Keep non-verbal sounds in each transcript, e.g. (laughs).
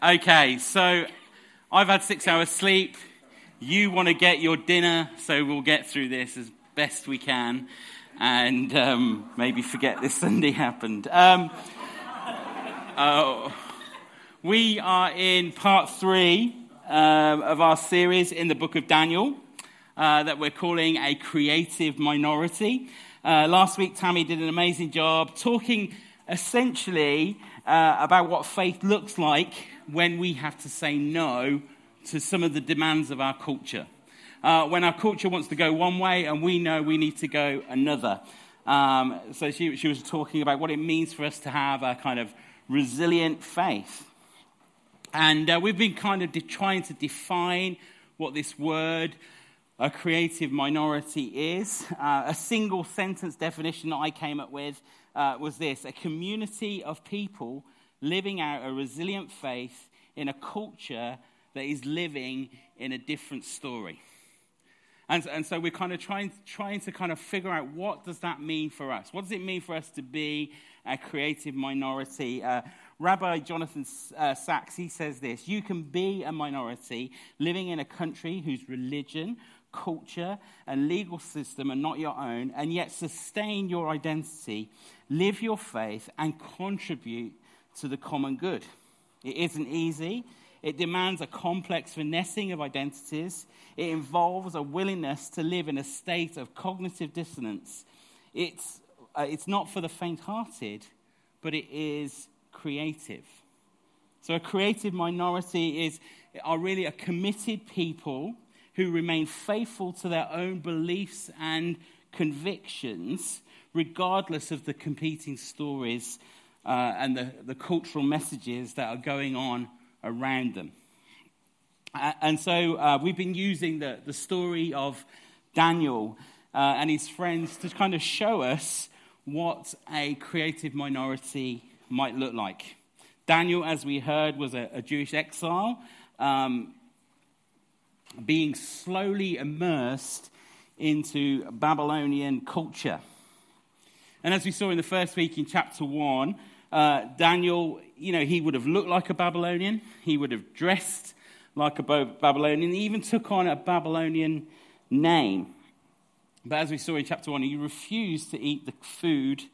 Okay, so I've had six hours sleep. You want to get your dinner, so we'll get through this as best we can and um, maybe forget this (laughs) Sunday happened. Um, uh, we are in part three uh, of our series in the book of Daniel uh, that we're calling A Creative Minority. Uh, last week, Tammy did an amazing job talking essentially uh, about what faith looks like when we have to say no to some of the demands of our culture. Uh, when our culture wants to go one way and we know we need to go another. Um, so she, she was talking about what it means for us to have a kind of resilient faith. And uh, we've been kind of de- trying to define what this word, a creative minority, is. Uh, a single sentence definition that I came up with uh, was this a community of people living out a resilient faith in a culture that is living in a different story. And, and so we're kind of trying, trying to kind of figure out what does that mean for us? What does it mean for us to be a creative minority? Uh, Rabbi Jonathan uh, Sacks, he says this You can be a minority living in a country whose religion, culture, and legal system are not your own, and yet sustain your identity, live your faith, and contribute to the common good. It isn't easy. It demands a complex finessing of identities. It involves a willingness to live in a state of cognitive dissonance. It's, uh, it's not for the faint hearted, but it is creative. So, a creative minority is, are really a committed people who remain faithful to their own beliefs and convictions, regardless of the competing stories uh, and the, the cultural messages that are going on around them. Uh, and so uh, we've been using the, the story of Daniel uh, and his friends to kind of show us what a creative minority might look like. Daniel, as we heard, was a, a Jewish exile, um, being slowly immersed into Babylonian culture. And as we saw in the first week in chapter 1, uh, Daniel, you know, he would have looked like a Babylonian, he would have dressed like a Babylonian, he even took on a Babylonian name. But as we saw in chapter 1, he refused to eat the food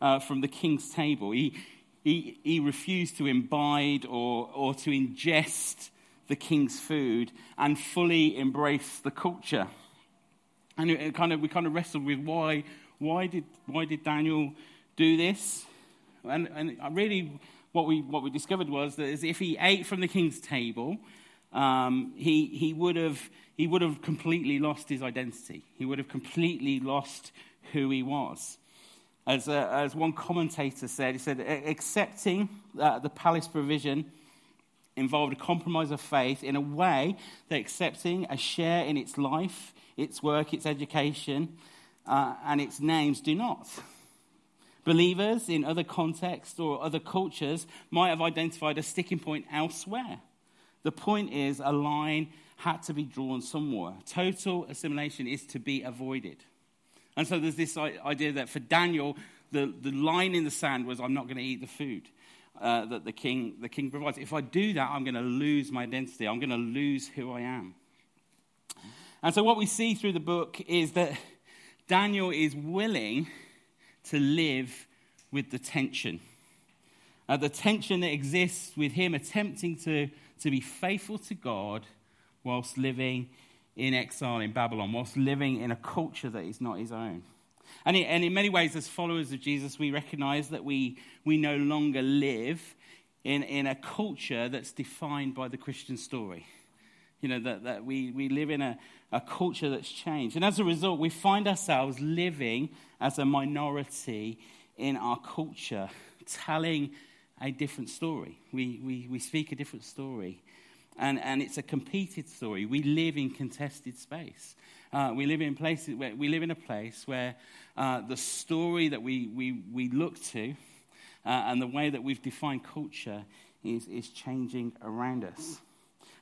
uh, from the king's table. He, he, he refused to imbibe or, or to ingest the king's food and fully embrace the culture. And it kind of, we kind of wrestled with why, why, did, why did Daniel do this? And, and really, what we, what we discovered was that if he ate from the king's table, um, he, he, would have, he would have completely lost his identity. He would have completely lost who he was. As, uh, as one commentator said, he said, accepting uh, the palace provision involved a compromise of faith in a way that accepting a share in its life, its work, its education, uh, and its names do not. Believers in other contexts or other cultures might have identified a sticking point elsewhere. The point is, a line had to be drawn somewhere. Total assimilation is to be avoided. And so there's this idea that for Daniel, the, the line in the sand was, I'm not going to eat the food uh, that the king, the king provides. If I do that, I'm going to lose my identity. I'm going to lose who I am. And so what we see through the book is that Daniel is willing to live with the tension. Uh, the tension that exists with him attempting to, to be faithful to God whilst living in exile in Babylon, whilst living in a culture that is not his own. And in, and in many ways, as followers of Jesus, we recognize that we, we no longer live in, in a culture that's defined by the Christian story. You know, that, that we, we live in a, a culture that's changed. And as a result, we find ourselves living as a minority in our culture, telling a different story. We, we, we speak a different story. And, and it's a competed story. We live in contested space. Uh, we live in places where we live in a place where uh, the story that we, we, we look to uh, and the way that we've defined culture is, is changing around us.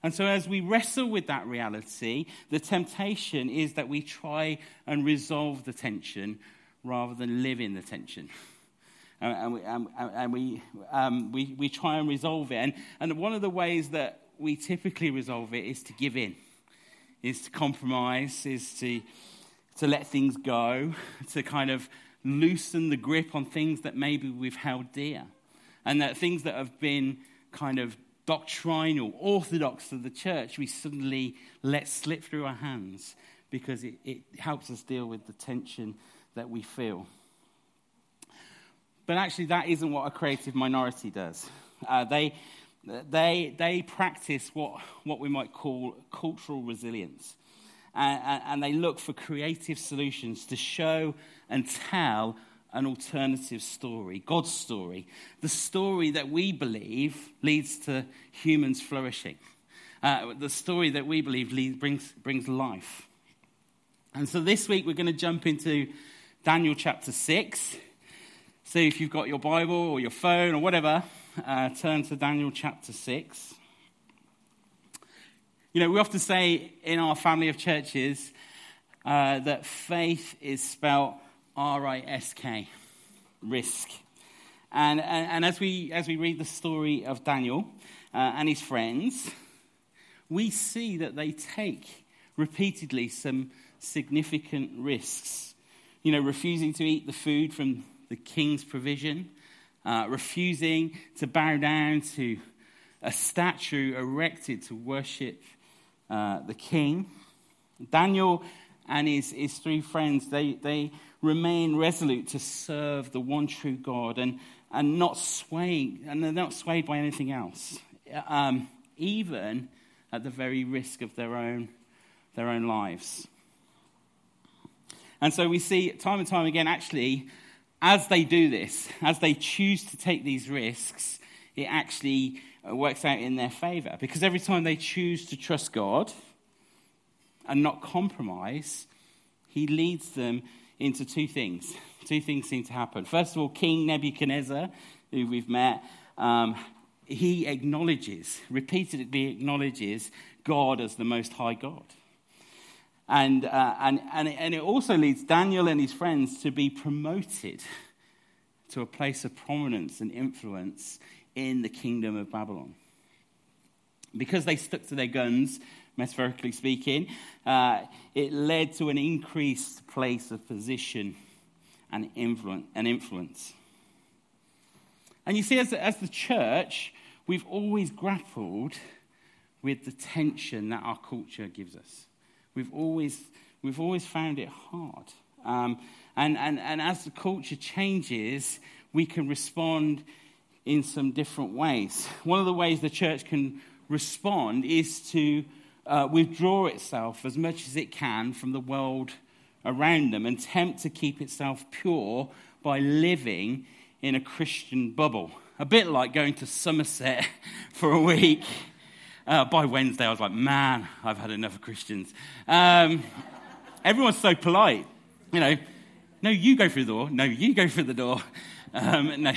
And so, as we wrestle with that reality, the temptation is that we try and resolve the tension rather than live in the tension. (laughs) and, we, and, and we, um, we, we try and resolve it. And, and one of the ways that we typically resolve it is to give in, is to compromise, is to, to let things go, (laughs) to kind of loosen the grip on things that maybe we've held dear, and that things that have been kind of doctrinal, orthodox of the church, we suddenly let slip through our hands because it, it helps us deal with the tension that we feel. But actually, that isn't what a creative minority does. Uh, they, they, they practice what, what we might call cultural resilience. And, and they look for creative solutions to show and tell an alternative story, God's story, the story that we believe leads to humans flourishing, uh, the story that we believe leads, brings, brings life. And so this week we're going to jump into Daniel chapter 6. So if you've got your Bible or your phone or whatever, uh, turn to Daniel chapter 6. You know, we often say in our family of churches uh, that faith is spelt R I S K, risk. And, and, and, as, we, as we read the story of Daniel uh, and his friends, we see that they take repeatedly some significant risks. You know, refusing to eat the food from the king's provision, uh, refusing to bow down to a statue erected to worship uh, the king. Daniel and his, his three friends, they, they remain resolute to serve the one true God and, and not swayed, and they're not swayed by anything else, um, even at the very risk of their own, their own lives. And so we see time and time again, actually, as they do this, as they choose to take these risks, it actually works out in their favor. Because every time they choose to trust God and not compromise, He leads them into two things. Two things seem to happen. First of all, King Nebuchadnezzar, who we've met, um, he acknowledges, repeatedly acknowledges God as the Most High God. And, uh, and, and, and it also leads Daniel and his friends to be promoted to a place of prominence and influence in the kingdom of Babylon. Because they stuck to their guns, metaphorically speaking, uh, it led to an increased place of position and influence. And, you see, as, as the church, we've always grappled with the tension that our culture gives us. We've always, we've always found it hard. Um, and, and, and as the culture changes, we can respond in some different ways. One of the ways the church can respond is to uh, withdraw itself as much as it can from the world around them and attempt to keep itself pure by living in a Christian bubble. A bit like going to Somerset (laughs) for a week uh, by Wednesday, I was like, man, I've had enough of Christians. Um, everyone's so polite. You know, no, you go through the door. No, you go through the door. Um, no.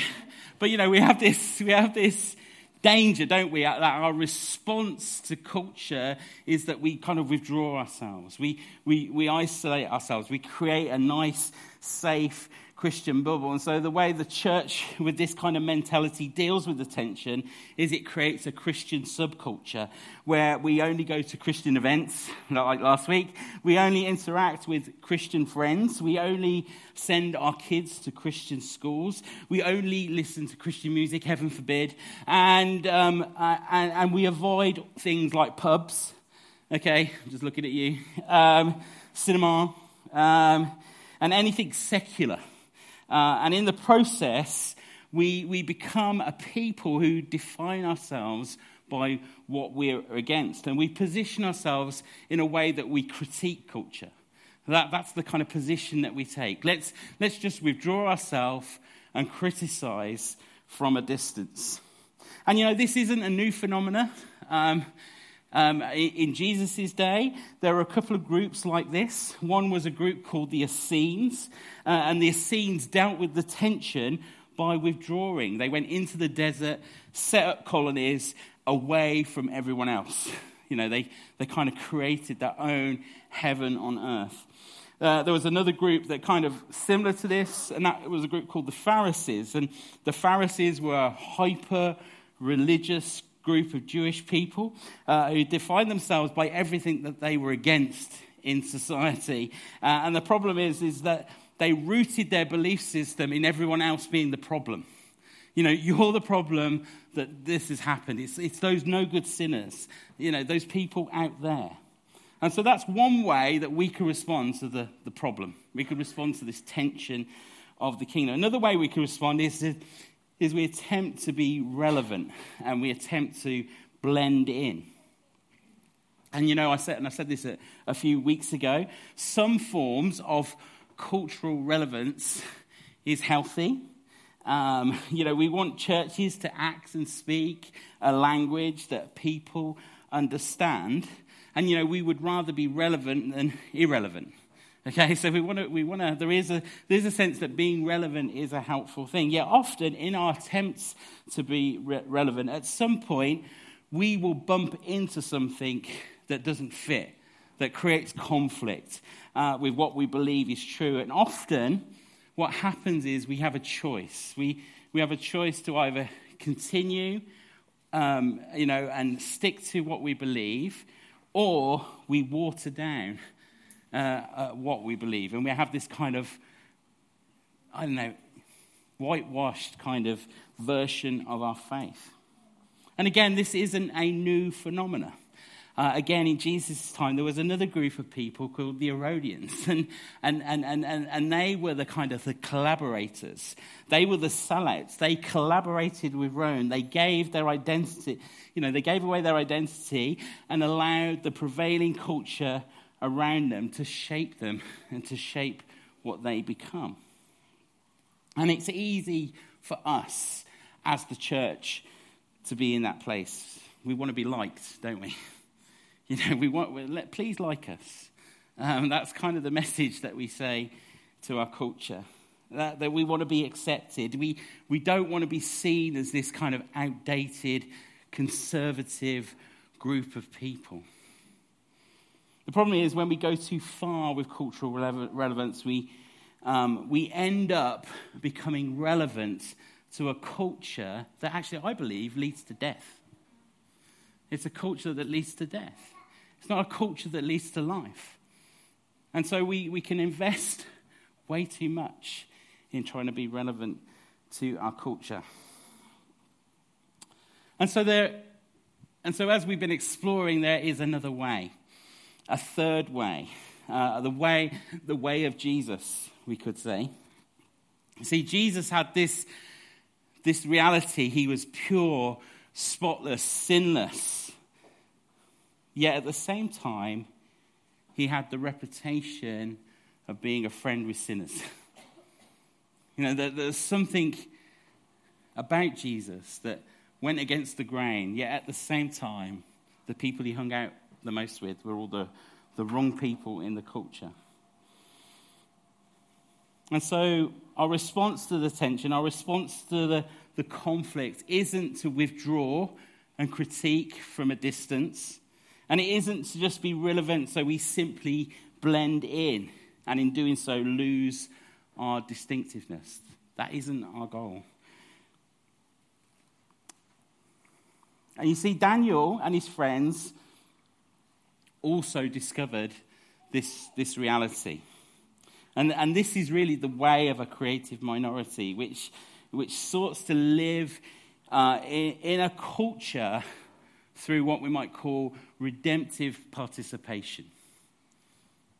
But, you know, we have this, we have this danger, don't we? That our response to culture is that we kind of withdraw ourselves. We, we, we isolate ourselves. We create a nice, safe, Christian bubble. And so, the way the church with this kind of mentality deals with the tension is it creates a Christian subculture where we only go to Christian events, (laughs) like last week. We only interact with Christian friends. We only send our kids to Christian schools. We only listen to Christian music, heaven forbid. And, um, and, and, we avoid things like pubs. Okay, I'm just looking at you. Um, cinema. Um, and anything secular. Uh, and in the process, we, we become a people who define ourselves by what we're against. And we position ourselves in a way that we critique culture. That, that's the kind of position that we take. Let's, let's just withdraw ourselves and criticize from a distance. And you know, this isn't a new phenomenon. Um, um, in Jesus' day, there were a couple of groups like this. One was a group called the Essenes, uh, and the Essenes dealt with the tension by withdrawing. They went into the desert, set up colonies away from everyone else. You know, they, they kind of created their own heaven on earth. Uh, there was another group that kind of similar to this, and that was a group called the Pharisees. And the Pharisees were hyper religious group of Jewish people uh, who defined themselves by everything that they were against in society. Uh, and the problem is, is that they rooted their belief system in everyone else being the problem. You know, you're the problem that this has happened. It's, it's those no good sinners, you know, those people out there. And so that's one way that we can respond to the, the problem. We can respond to this tension of the kingdom. Another way we can respond is, is we attempt to be relevant and we attempt to blend in. And you know, I said, and I said this a, a few weeks ago, some forms of cultural relevance is healthy. Um, (laughs) you know, we want churches to act and speak a language that people understand. And, you know, we would rather be relevant than irrelevant. Okay, so we want to, we want to, there is a, there's a sense that being relevant is a helpful thing. Yet often in our attempts to be re- relevant, at some point, we will bump into something that doesn't fit, that creates conflict uh, with what we believe is true. And often, what happens is we have a choice. We, we have a choice to either continue, um, you know, and stick to what we believe, or we water down uh, uh, what we believe. And we have this kind of, I don't know, whitewashed kind of version of our faith. And again, this isn't a new phenomenon. Uh, again, in Jesus' time, there was another group of people called the Herodians, (laughs) and, and, and, and, and they were the kind of the collaborators. They were the sellouts. They collaborated with Rome. They gave their identity, you know, they gave away their identity and allowed the prevailing culture around them to shape them and to shape what they become. And it's easy for us as the church to be in that place. We want to be liked, don't we? (laughs) You know, we want, let, please like us. Um, that's kind of the message that we say to our culture. That, that we want to be accepted. We, we don't want to be seen as this kind of outdated, conservative group of people. The problem is when we go too far with cultural relevance, we, um, we end up becoming relevant to a culture that actually, I believe, leads to death. It's a culture that leads to death. It's not a culture that leads to life. And so we, we can invest way too much in trying to be relevant to our culture. And so there and so as we've been exploring, there is another way, a third way, uh, the way, the way of Jesus, we could say. See, Jesus had this, this reality. He was pure, spotless, sinless. Yet at the same time, he had the reputation of being a friend with sinners. (laughs) you know, there, there's something about Jesus that went against the grain, yet at the same time, the people he hung out the most with were all the, the wrong people in the culture. And so, our response to the tension, our response to the, the conflict, isn't to withdraw and critique from a distance and it isn't to just be relevant so we simply blend in and in doing so lose our distinctiveness. That isn't our goal. And you see, Daniel and his friends also discovered this, this reality. And, and this is really the way of a creative minority, which, which sorts to live uh, in, in a culture through what we might call redemptive participation.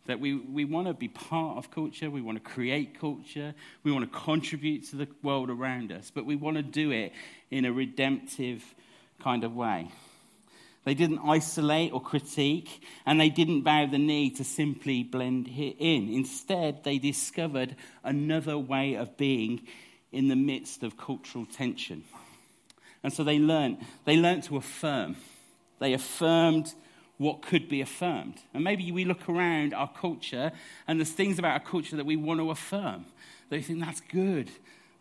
That we, we want to be part of culture, we want to create culture, we want to contribute to the world around us, but we want to do it in a redemptive kind of way. They didn't isolate or critique, and they didn't bow the knee to simply blend in. Instead, they discovered another way of being in the midst of cultural tension. And so they learned, they learned to affirm. They affirmed what could be affirmed. And maybe we look around our culture and there's things about our culture that we want to affirm. We think that's good,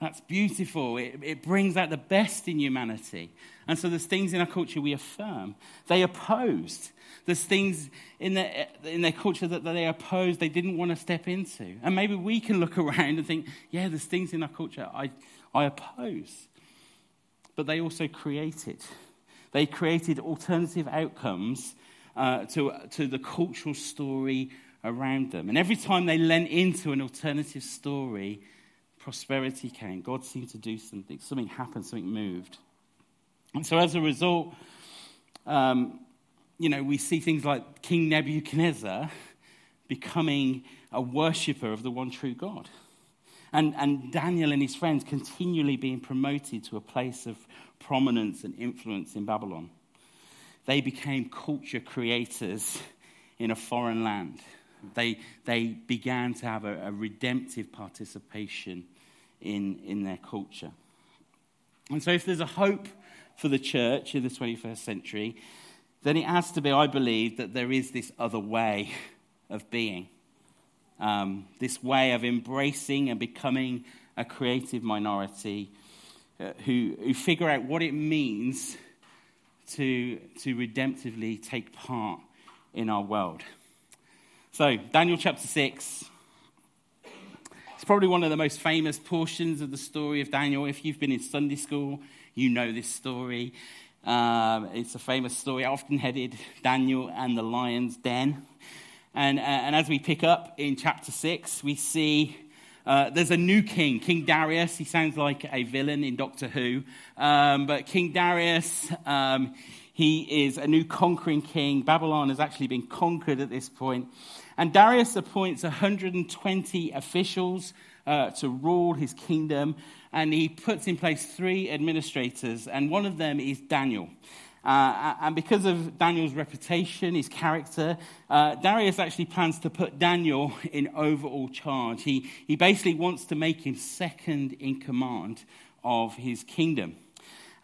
That's beautiful. It, it brings out the best in humanity. And so there's things in our culture we affirm. They opposed. There's things in their, in their culture that, that they opposed, they didn't want to step into. And maybe we can look (laughs) around and think, yeah, there's things in our culture I, I oppose. But they also created. They created alternative outcomes uh, to, to the cultural story around them. And every time they lent into an alternative story, prosperity came. God seemed to do something. Something happened, something moved. And so as a result, um, you know, we see things like King Nebuchadnezzar becoming a worshipper of the one true God. And, and Daniel and his friends continually being promoted to a place of prominence and influence in Babylon. They became culture creators in a foreign land. They, they began to have a, a redemptive participation in, in their culture. And so, if there's a hope for the church in the 21st century, then it has to be, I believe, that there is this other way of being. Um, this way of embracing and becoming a creative minority uh, who, who figure out what it means to, to redemptively take part in our world. So, Daniel chapter 6. It's probably one of the most famous portions of the story of Daniel. If you've been in Sunday school, you know this story. Um, it's a famous story, often headed Daniel and the lion's den. And, uh, and as we pick up in chapter 6, we see uh, there's a new king, King Darius. He sounds like a villain in Doctor Who. Um, but King Darius, um, he is a new conquering king. Babylon has actually been conquered at this point. And Darius appoints 120 officials uh, to rule his kingdom, and he puts in place three administrators, and one of them is Daniel. Uh, and because of Daniel's reputation, his character, uh, Darius actually plans to put Daniel in overall charge. He, he basically wants to make him second in command of his kingdom.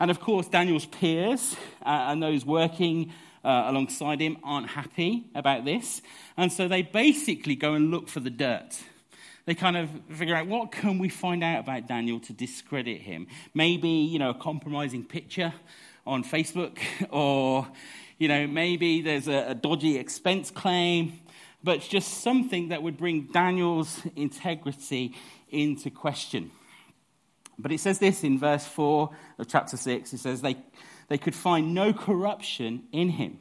And of course, Daniel's peers uh, and those working uh, alongside him aren't happy about this. And so they basically go and look for the dirt. They kind of figure out what can we find out about Daniel to discredit him. Maybe, you know, a compromising picture on Facebook (laughs) or, you know, maybe there's a, a dodgy expense claim, but just something that would bring Daniel's integrity into question. But it says this in verse 4 of chapter 6. It says, they, they could find no corruption in him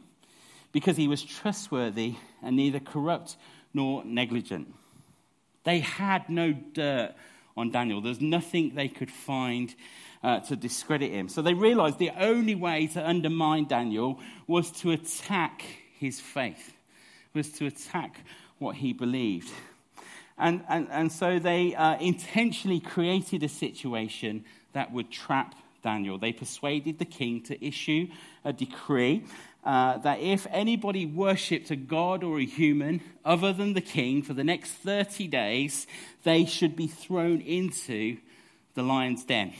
because he was trustworthy and neither corrupt nor negligent. They had no dirt on Daniel. There's nothing they could find uh, to discredit him. So they realized the only way to undermine Daniel was to attack his faith, was to attack what he believed. And, and, and so they uh, intentionally created a situation that would trap Daniel. They persuaded the king to issue a decree uh, that if anybody worshipped a god or a human other than the king for the next 30 days, they should be thrown into the lion's den.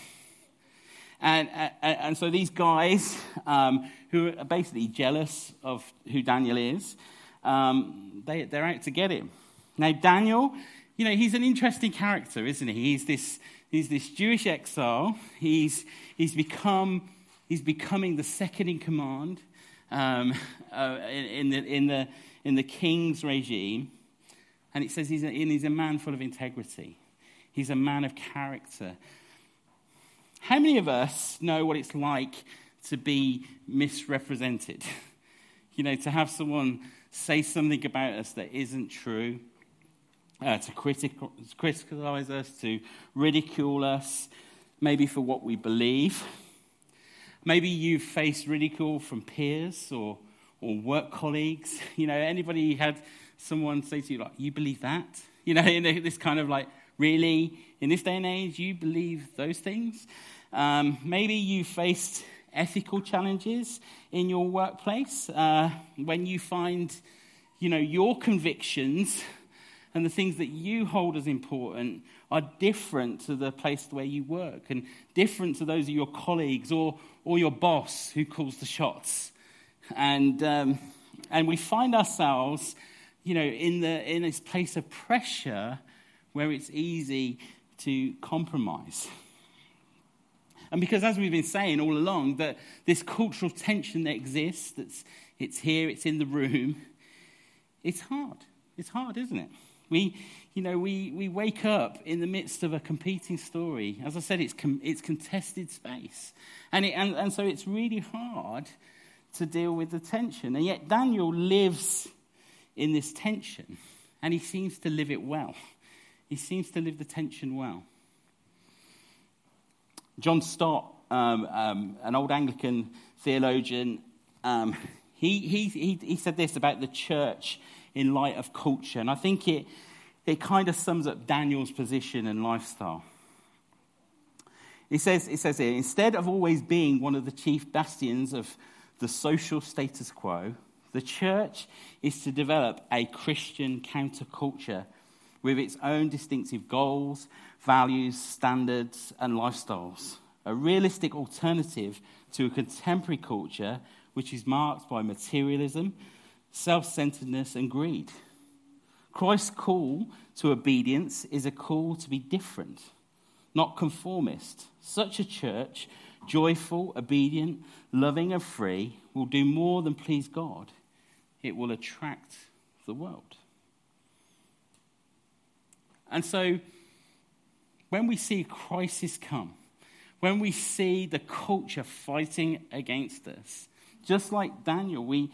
And, and, and so these guys, um, who are basically jealous of who Daniel is, um, they, they're out to get him. Now, Daniel, you know, he's an interesting character, isn't he? He's this, he's this Jewish exile. He's, he's, become, he's becoming the second in command um, uh, in, in, the, in, the, in the king's regime. And it says he's a, he's a man full of integrity, he's a man of character. How many of us know what it's like to be misrepresented? (laughs) You know, to have someone say something about us that isn't true, uh, to criticize us, to ridicule us, maybe for what we believe. Maybe you've faced ridicule from peers or, or work colleagues. (laughs) You know, anybody had someone say to you, like, you believe that? You know, (laughs) in this kind of like, really, in this day and age, you believe those things? Um, maybe you faced ethical challenges in your workplace uh, when you find, you know, your convictions and the things that you hold as important are different to the place where you work and different to those of your colleagues or, or your boss who calls the shots. And, um, and we find ourselves, you know, in, the, in this place of pressure where it's easy to compromise. And because, as we've been saying all along, that this cultural tension that exists, that's, it's here, it's in the room, it's hard. It's hard, isn't it? We, you know, we, we wake up in the midst of a competing story. As I said, it's, com- it's contested space. And, it, and, and so it's really hard to deal with the tension. And yet Daniel lives in this tension, and he seems to live it well. He seems to live the tension well. John Stott, um, um, an old Anglican theologian, um, he, he, he, he said this about the church in light of culture, and I think it, it kind of sums up Daniel's position and lifestyle. He says, it says here, instead of always being one of the chief bastions of the social status quo, the church is to develop a Christian counterculture with its own distinctive goals, values, standards, and lifestyles. A realistic alternative to a contemporary culture which is marked by materialism, self centeredness, and greed. Christ's call to obedience is a call to be different, not conformist. Such a church, joyful, obedient, loving, and free, will do more than please God. It will attract the world. And so, when we see crisis come, when we see the culture fighting against us, just like Daniel, we,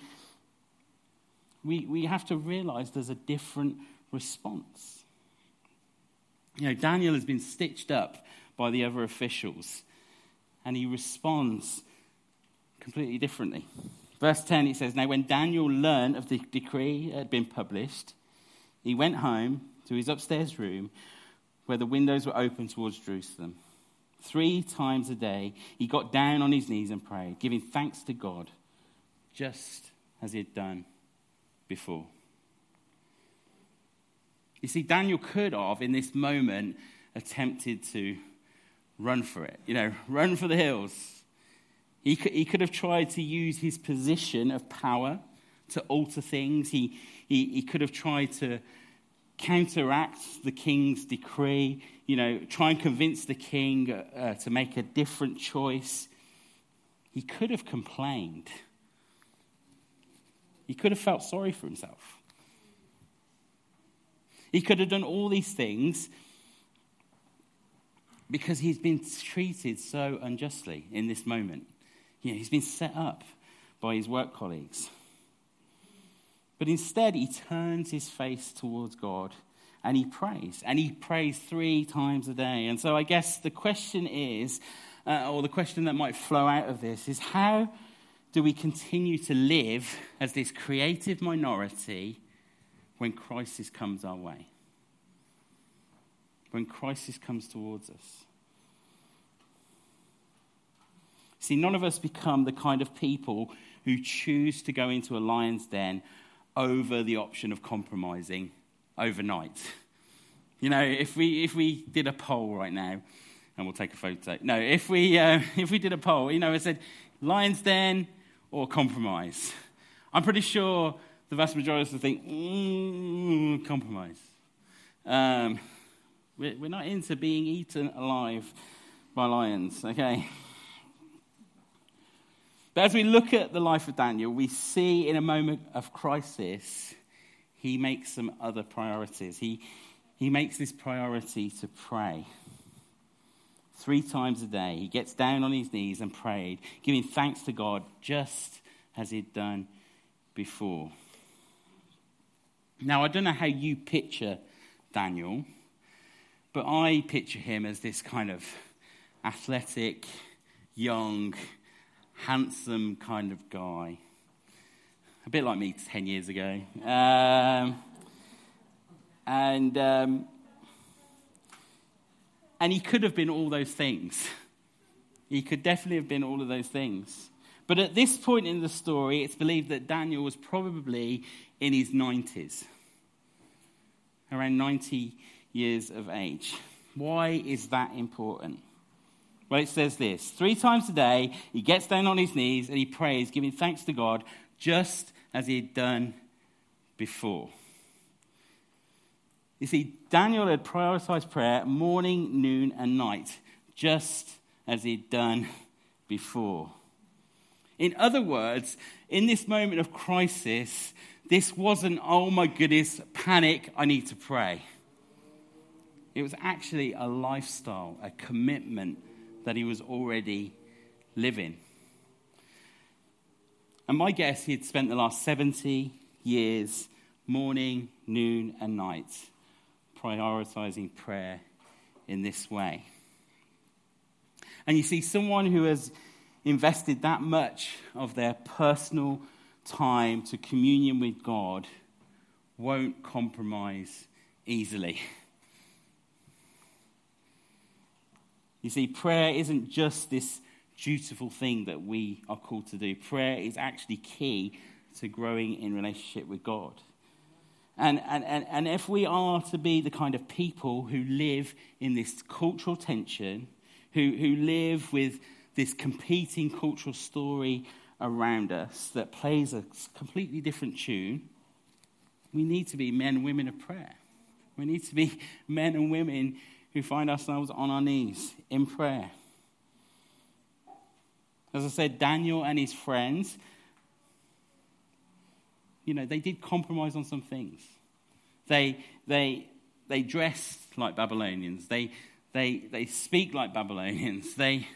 we, we have to realize there's a different response. You know, Daniel has been stitched up by the other officials, and he responds completely differently. Verse 10, it says, Now when Daniel learned of the decree that had been published, he went home to his upstairs room where the windows were open towards Jerusalem. Three times a day, he got down on his knees and prayed, giving thanks to God, just as he had done before. You see, Daniel could have, in this moment, attempted to run for it, you know, (laughs) run for the hills. He could, he could have tried to use his position of power to alter things. He, he, he could have tried to counteract the king's decree, you know, try and convince the king uh, to make a different choice. He could have complained. He could have felt sorry for himself. He could have done all these things because he's been treated so unjustly in this moment. You know, he's been set up by his work colleagues. But instead, he turns his face towards God and he prays. And he prays three times a day. And so I guess the question is, uh, or the question that might flow out of this, is how do we continue to live as this creative minority when crisis comes our way? When crisis comes towards us? See, none of us become the kind of people who choose to go into a lion's den over the option of compromising overnight. (laughs) You know, if we, if we did a poll right now, and we'll take a photo. No, if we, uh, (laughs) if we did a poll, you know, I said, lion's den, or compromise. I'm pretty sure the vast majority of us think, mm, compromise. Um, we're, we're not into being eaten alive by lions, okay? But as we look at the life of Daniel, we see in a moment of crisis, he makes some other priorities. He, he makes this priority to pray. Three times a day, he gets down on his knees and prayed, giving thanks to God just as he'd done before. Now, I don't know how you picture Daniel, but I picture him as this kind of athletic, young, handsome kind of guy. A bit like me 10 years ago. Um, and um, and he could have been all those things. He could definitely have been all of those things. But at this point in the story, it's believed that Daniel was probably in his 90s, around 90 years of age. Why is that important? Well, it says this three times a day, he gets down on his knees and he prays, giving thanks to God, just as he had done before. You see, Daniel had prioritized prayer morning, noon, and night, just as he'd done before. In other words, in this moment of crisis, this wasn't, oh my goodness, panic, I need to pray. It was actually a lifestyle, a commitment that he was already living. And my guess, he'd spent the last 70 years, morning, noon, and night, prioritizing prayer in this way. And you see, someone who has invested that much of their personal time to communion with God won't compromise easily. You see, prayer isn't just this dutiful thing that we are called to do. Prayer is actually key to growing in relationship with God. And, and, and, and if we are to be the kind of people who live in this cultural tension, who, who live with this competing cultural story around us that plays a completely different tune, we need to be men and women of prayer. We need to be (laughs) men and women who find ourselves on our knees in prayer. As I said, Daniel and his friends, you know, they did compromise on some things. They, they, they dressed like Babylonians. They, they, they speak like Babylonians. (laughs) They,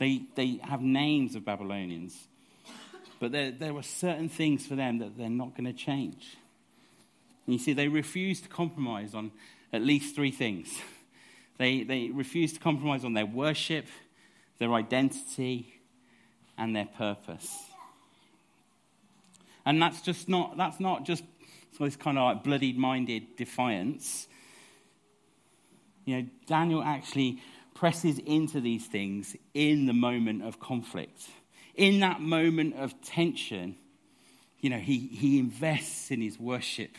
they, they have names of Babylonians. But there, there were certain things for them that they're not going to change. And you see, they refused to compromise on at least three things. (laughs) They, they refused to compromise on their worship, their identity, and their purpose. And that's just not, that's not just this kind of like bloodied minded defiance. You know, Daniel actually presses into these things in the moment of conflict. In that moment of tension, you know, he, he invests in his worship.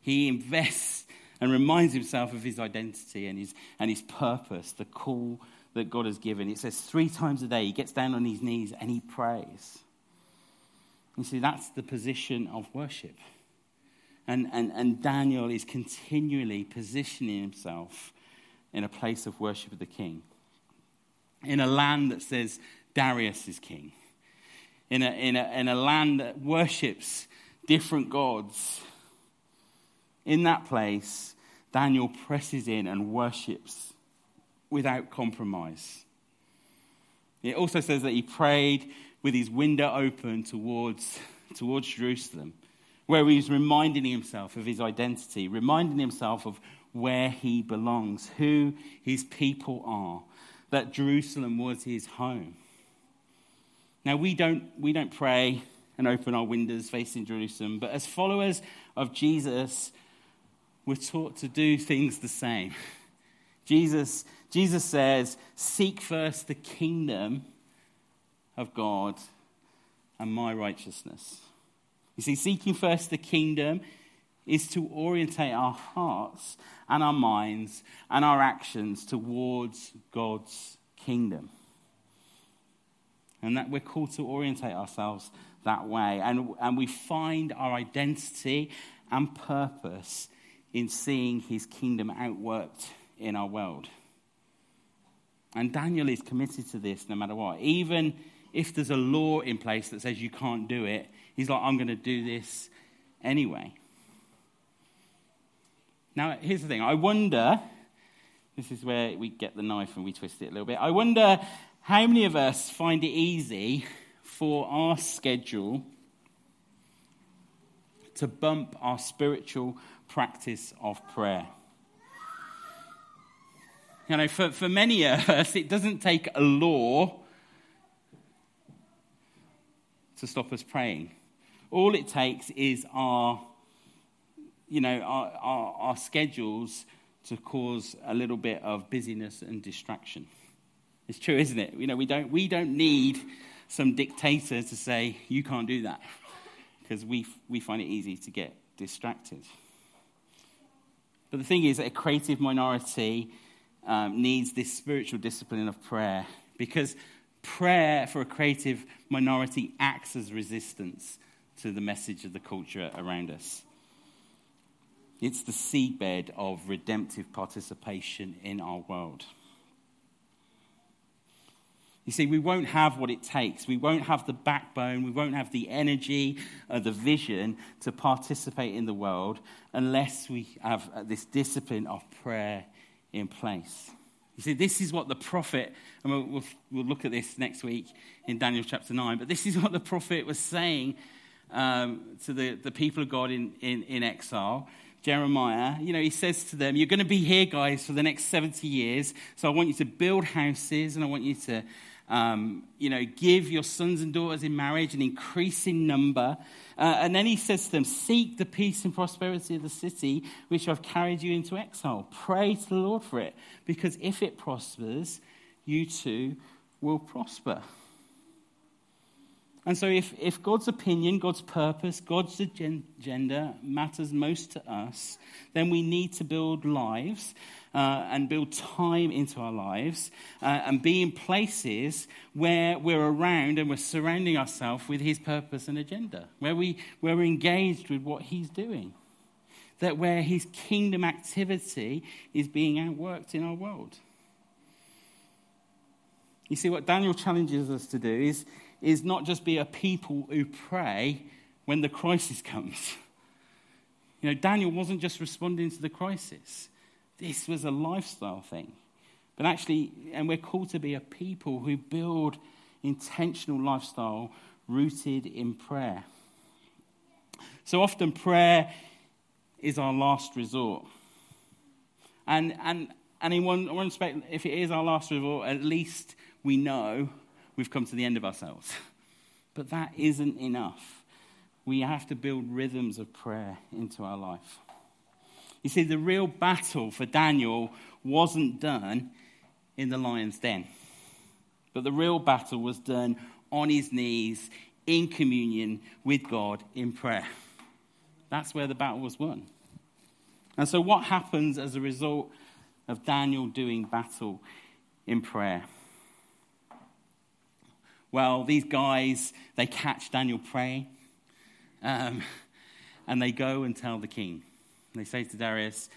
He invests and reminds himself of his identity and his, and his purpose, the call that God has given. It says three times a day he gets down on his knees and he prays. You see, that's the position of worship. And, and, and Daniel is continually positioning himself in a place of worship of the king. In a land that says Darius is king. In a, in a, in a land that worships different gods. In that place, Daniel presses in and worships without compromise. It also says that he prayed with his window open towards, towards Jerusalem, where he's reminding himself of his identity, reminding himself of where he belongs, who his people are, that Jerusalem was his home. Now, we don't, we don't pray and open our windows facing Jerusalem, but as followers of Jesus, we're taught to do things the same. Jesus, Jesus says, Seek first the kingdom of God and my righteousness. You see, seeking first the kingdom is to orientate our hearts and our minds and our actions towards God's kingdom. And that we're called to orientate ourselves that way. And, and we find our identity and purpose in seeing his kingdom outworked in our world. And Daniel is committed to this no matter what. Even if there's a law in place that says you can't do it, he's like, I'm going to do this anyway. Now, here's the thing I wonder, this is where we get the knife and we twist it a little bit. I wonder how many of us find it easy for our schedule to bump our spiritual practice of prayer. You know, for, for many of us, it doesn't take a law to stop us praying. All it takes is our you know, our, our, our schedules to cause a little bit of busyness and distraction. It's true, isn't it? You know, we don't, we don't need some dictator to say, you can't do that, because we, we find it easy to get distracted. But the thing is a creative minority um, needs this spiritual discipline of prayer, because prayer for a creative minority acts as resistance to the message of the culture around us. It's the seedbed of redemptive participation in our world. You see, we won't have what it takes. We won't have the backbone. We won't have the energy or the vision to participate in the world unless we have uh, this discipline of prayer in place. You see, this is what the prophet, and we'll, we'll, we'll look at this next week in Daniel chapter 9, but this is what the prophet was saying um, to the, the people of God in, in, in exile. Jeremiah, you know, he says to them, You're going to be here, guys, for the next 70 years. So I want you to build houses and I want you to um, you know, give your sons and daughters in marriage an increasing number. Uh, and then he says to them, Seek the peace and prosperity of the city which I've carried you into exile. Pray to the Lord for it, because if it prospers, you too will prosper. And so, if, if God's opinion, God's purpose, God's agenda matters most to us, then we need to build lives uh, and build time into our lives uh, and be in places where we're around and we're surrounding ourselves with His purpose and agenda, where, we, where we're engaged with what He's doing. That where His kingdom activity is being outworked in our world. You see, what Daniel challenges us to do is, is not just be a people who pray when the crisis comes. You know, Daniel wasn't just responding to the crisis, this was a lifestyle thing. But actually, and we're called to be a people who build intentional lifestyle rooted in prayer. So often, prayer is our last resort. And, and, and in one, one respect, if it is our last resort, at least we know we've come to the end of ourselves. (laughs) But that isn't enough. We have to build rhythms of prayer into our life. You see, the real battle for Daniel wasn't done in the lion's den, but the real battle was done on his knees in communion with God in prayer. That's where the battle was won. And so, what happens as a result of Daniel doing battle in prayer? Well, these guys, they catch Daniel praying, um, and they go and tell the king. They say to Darius,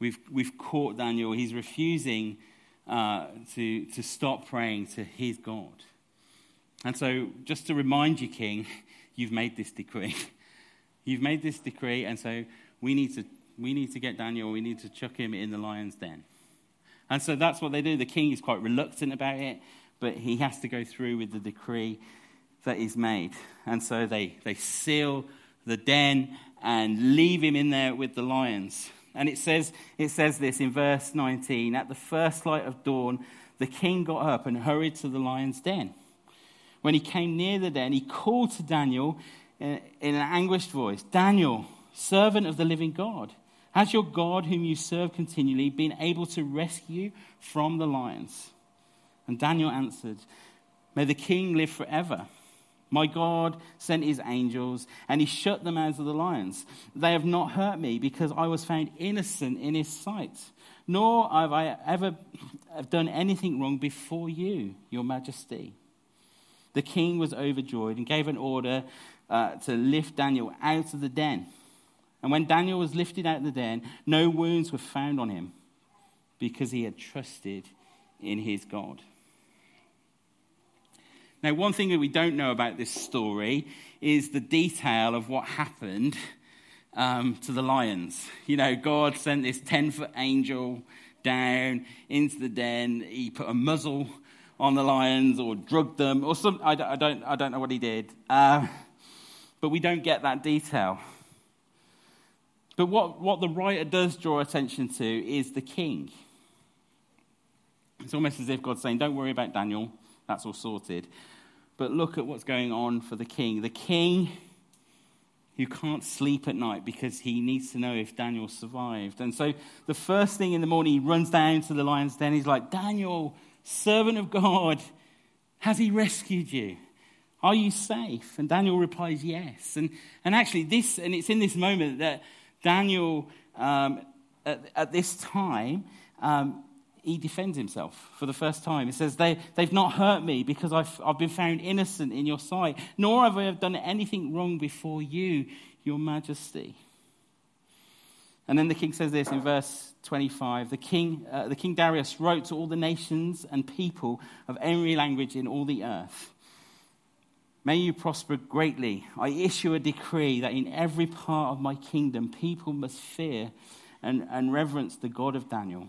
We've, we've caught Daniel. He's refusing uh, to, to stop praying to his God. And so, just to remind you, King, you've made this decree. (laughs) you've made this decree, and so we need, to, we need to get Daniel, we need to chuck him in the lion's den. And so that's what they do. The king is quite reluctant about it, but he has to go through with the decree that is made. And so they, they seal the den and leave him in there with the lions. And it says, it says this in verse 19 At the first light of dawn, the king got up and hurried to the lion's den. When he came near the den, he called to Daniel eh, in an anguished voice Daniel, servant of the living God, has your God, whom you serve continually, been able to rescue from the lions? And Daniel answered, May the king live forever. My God sent his angels, and he shut the mouths of the lions. They have not hurt me, because I was found innocent in his sight. Nor have I ever done anything wrong before you, your majesty. The king was overjoyed and gave an order uh, to lift Daniel out of the den. And when Daniel was lifted out of the den, no wounds were found on him, because he had trusted in his God. Now, one thing that we don't know about this story is the detail of what happened um, to the lions. You know, God sent this 10 foot angel down into the den. He put a muzzle on the lions or drugged them or some. I don't, I don't, I don't know what he did. Uh, but we don't get that detail. But what, what the writer does draw attention to is the king. It's almost as if God's saying, Don't worry about Daniel. That's all sorted. But look at what's going on for the king. The king who can't sleep at night because he needs to know if Daniel survived. And so the first thing in the morning, he runs down to the lion's den. He's like, Daniel, servant of God, has he rescued you? Are you safe? And Daniel replies, Yes. And, and actually, this, and it's in this moment that Daniel, um, at, at, this time, um, he defends himself for the first time. He says, they, They've not hurt me because I've, I've been found innocent in your sight, nor have I done anything wrong before you, your majesty. And then the king says this in verse 25 the king, uh, the king Darius wrote to all the nations and people of every language in all the earth. May you prosper greatly. I issue a decree that in every part of my kingdom people must fear and, and reverence the God of Daniel.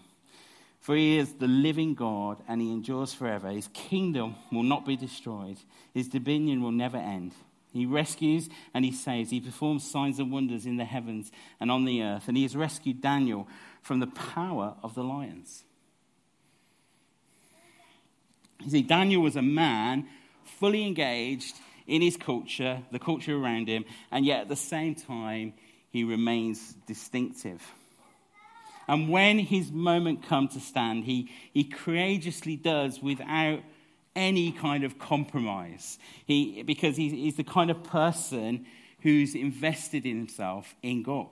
For he is the living God and he endures forever. His kingdom will not be destroyed, his dominion will never end. He rescues and he saves. He performs signs and wonders in the heavens and on the earth. And he has rescued Daniel from the power of the lions. You see, Daniel was a man fully engaged in his culture, the culture around him, and yet at the same time, he remains distinctive. And when his moment comes to stand, he, he courageously does without any kind of compromise. He, because he's, he's the kind of person who's invested in himself in God.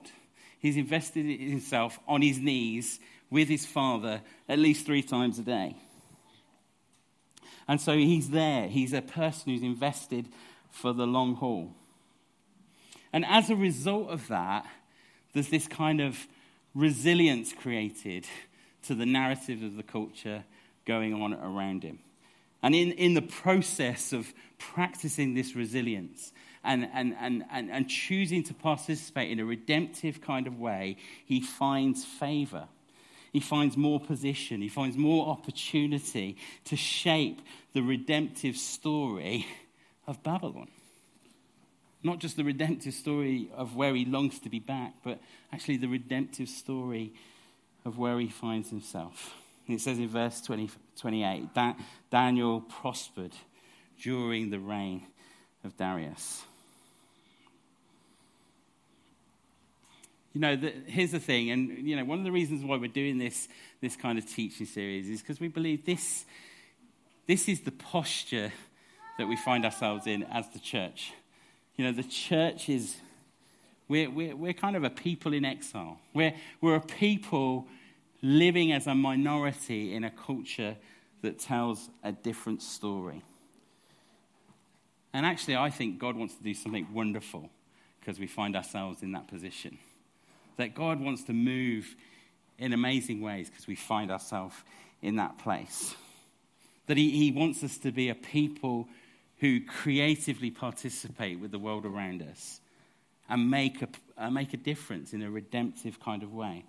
He's invested in himself on his knees with his father at least three times a day. And so he's there. He's a person who's invested for the long haul. And as a result of that, there's this kind of resilience created to the narrative of the culture going on around him. And in, in the process of practicing this resilience and, and, and, and, and choosing to participate in a redemptive kind of way, he finds favor. He finds more position. He finds more opportunity to shape the redemptive story of Babylon. Not just the redemptive story of where he longs to be back, but actually the redemptive story of where he finds himself. It says in verse 20, 28 that Daniel prospered during the reign of Darius. You know, the, here's the thing, and you know, one of the reasons why we're doing this, this kind of teaching series is because we believe this, this is the posture that we find ourselves in as the church. You know, the church is, we're, we're, we're kind of a people in exile. We're, we're a people living as a minority in a culture that tells a different story. And actually, I think God wants to do something wonderful because we find ourselves in that position. That God wants to move in amazing ways because we find ourselves in that place. That he, he wants us to be a people who creatively participate with the world around us and make a, uh, make a difference in a redemptive kind of way.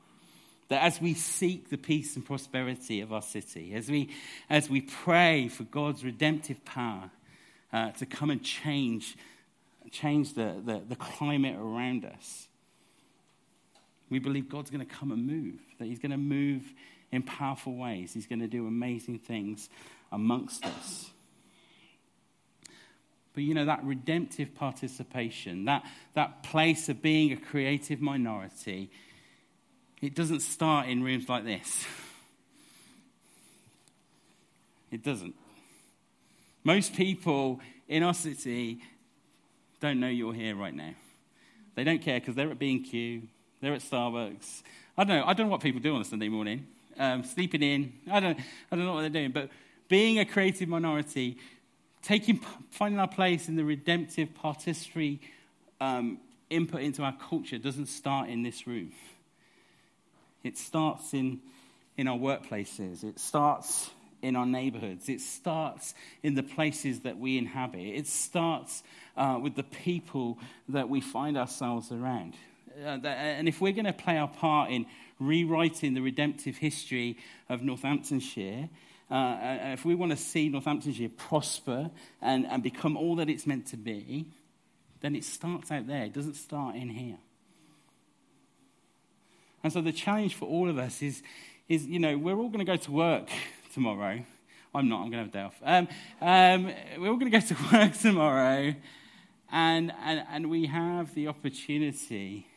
That as we seek the peace and prosperity of our city, as we, as we pray for God's redemptive power uh, to come and change, change the, the, the climate around us, we believe God's going to come and move, that He's going to move in powerful ways. He's going to do amazing things amongst us. But you know, that redemptive participation, that, that place of being a creative minority, it doesn't start in rooms like this. (laughs) It doesn't. Most people in our city don't know you're here right now. They don't care because they're at B&Q, they're at Starbucks. I don't know. I don't know what people do on a Sunday morning. Um, sleeping in. I don't, I don't know what they're doing. But being a creative minority, taking, finding our place in the redemptive participatory um, input into our culture doesn't start in this room. It starts in, in our workplaces, it starts in our neighborhoods, it starts in the places that we inhabit, it starts uh, with the people that we find ourselves around. Uh, and if we're going to play our part in rewriting the redemptive history of Northamptonshire, uh if we want to see Northamptonshire prosper and, and become all that it's meant to be, then it starts out there. It doesn't start in here. And so the challenge for all of us is, is you know, we're all going to go to work tomorrow. I'm not, I'm going to have a day off. Um, um, we're all going to go to (laughs) work tomorrow, and, and, and we have the opportunity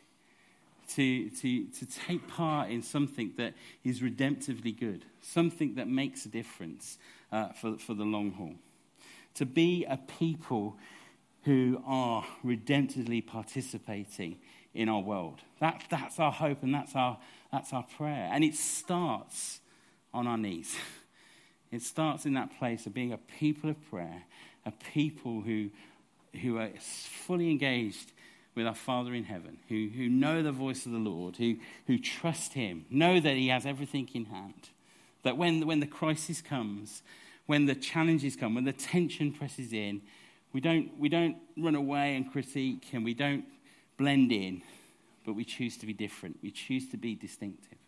to, to, to take part in something that is redemptively good, something that makes a difference uh, for, for the long haul. To be a people who are redemptively participating in our world. That, that's our hope and that's our, that's our prayer. And it starts on our knees. (laughs) It starts in that place of being a people of prayer, a people who, who are fully engaged with our Father in heaven, who, who know the voice of the Lord, who, who trust Him, know that He has everything in hand. That when, when the crisis comes, when the challenges come, when the tension presses in, we don't, we don't run away and critique and we don't blend in, but we choose to be different. We choose to be distinctive.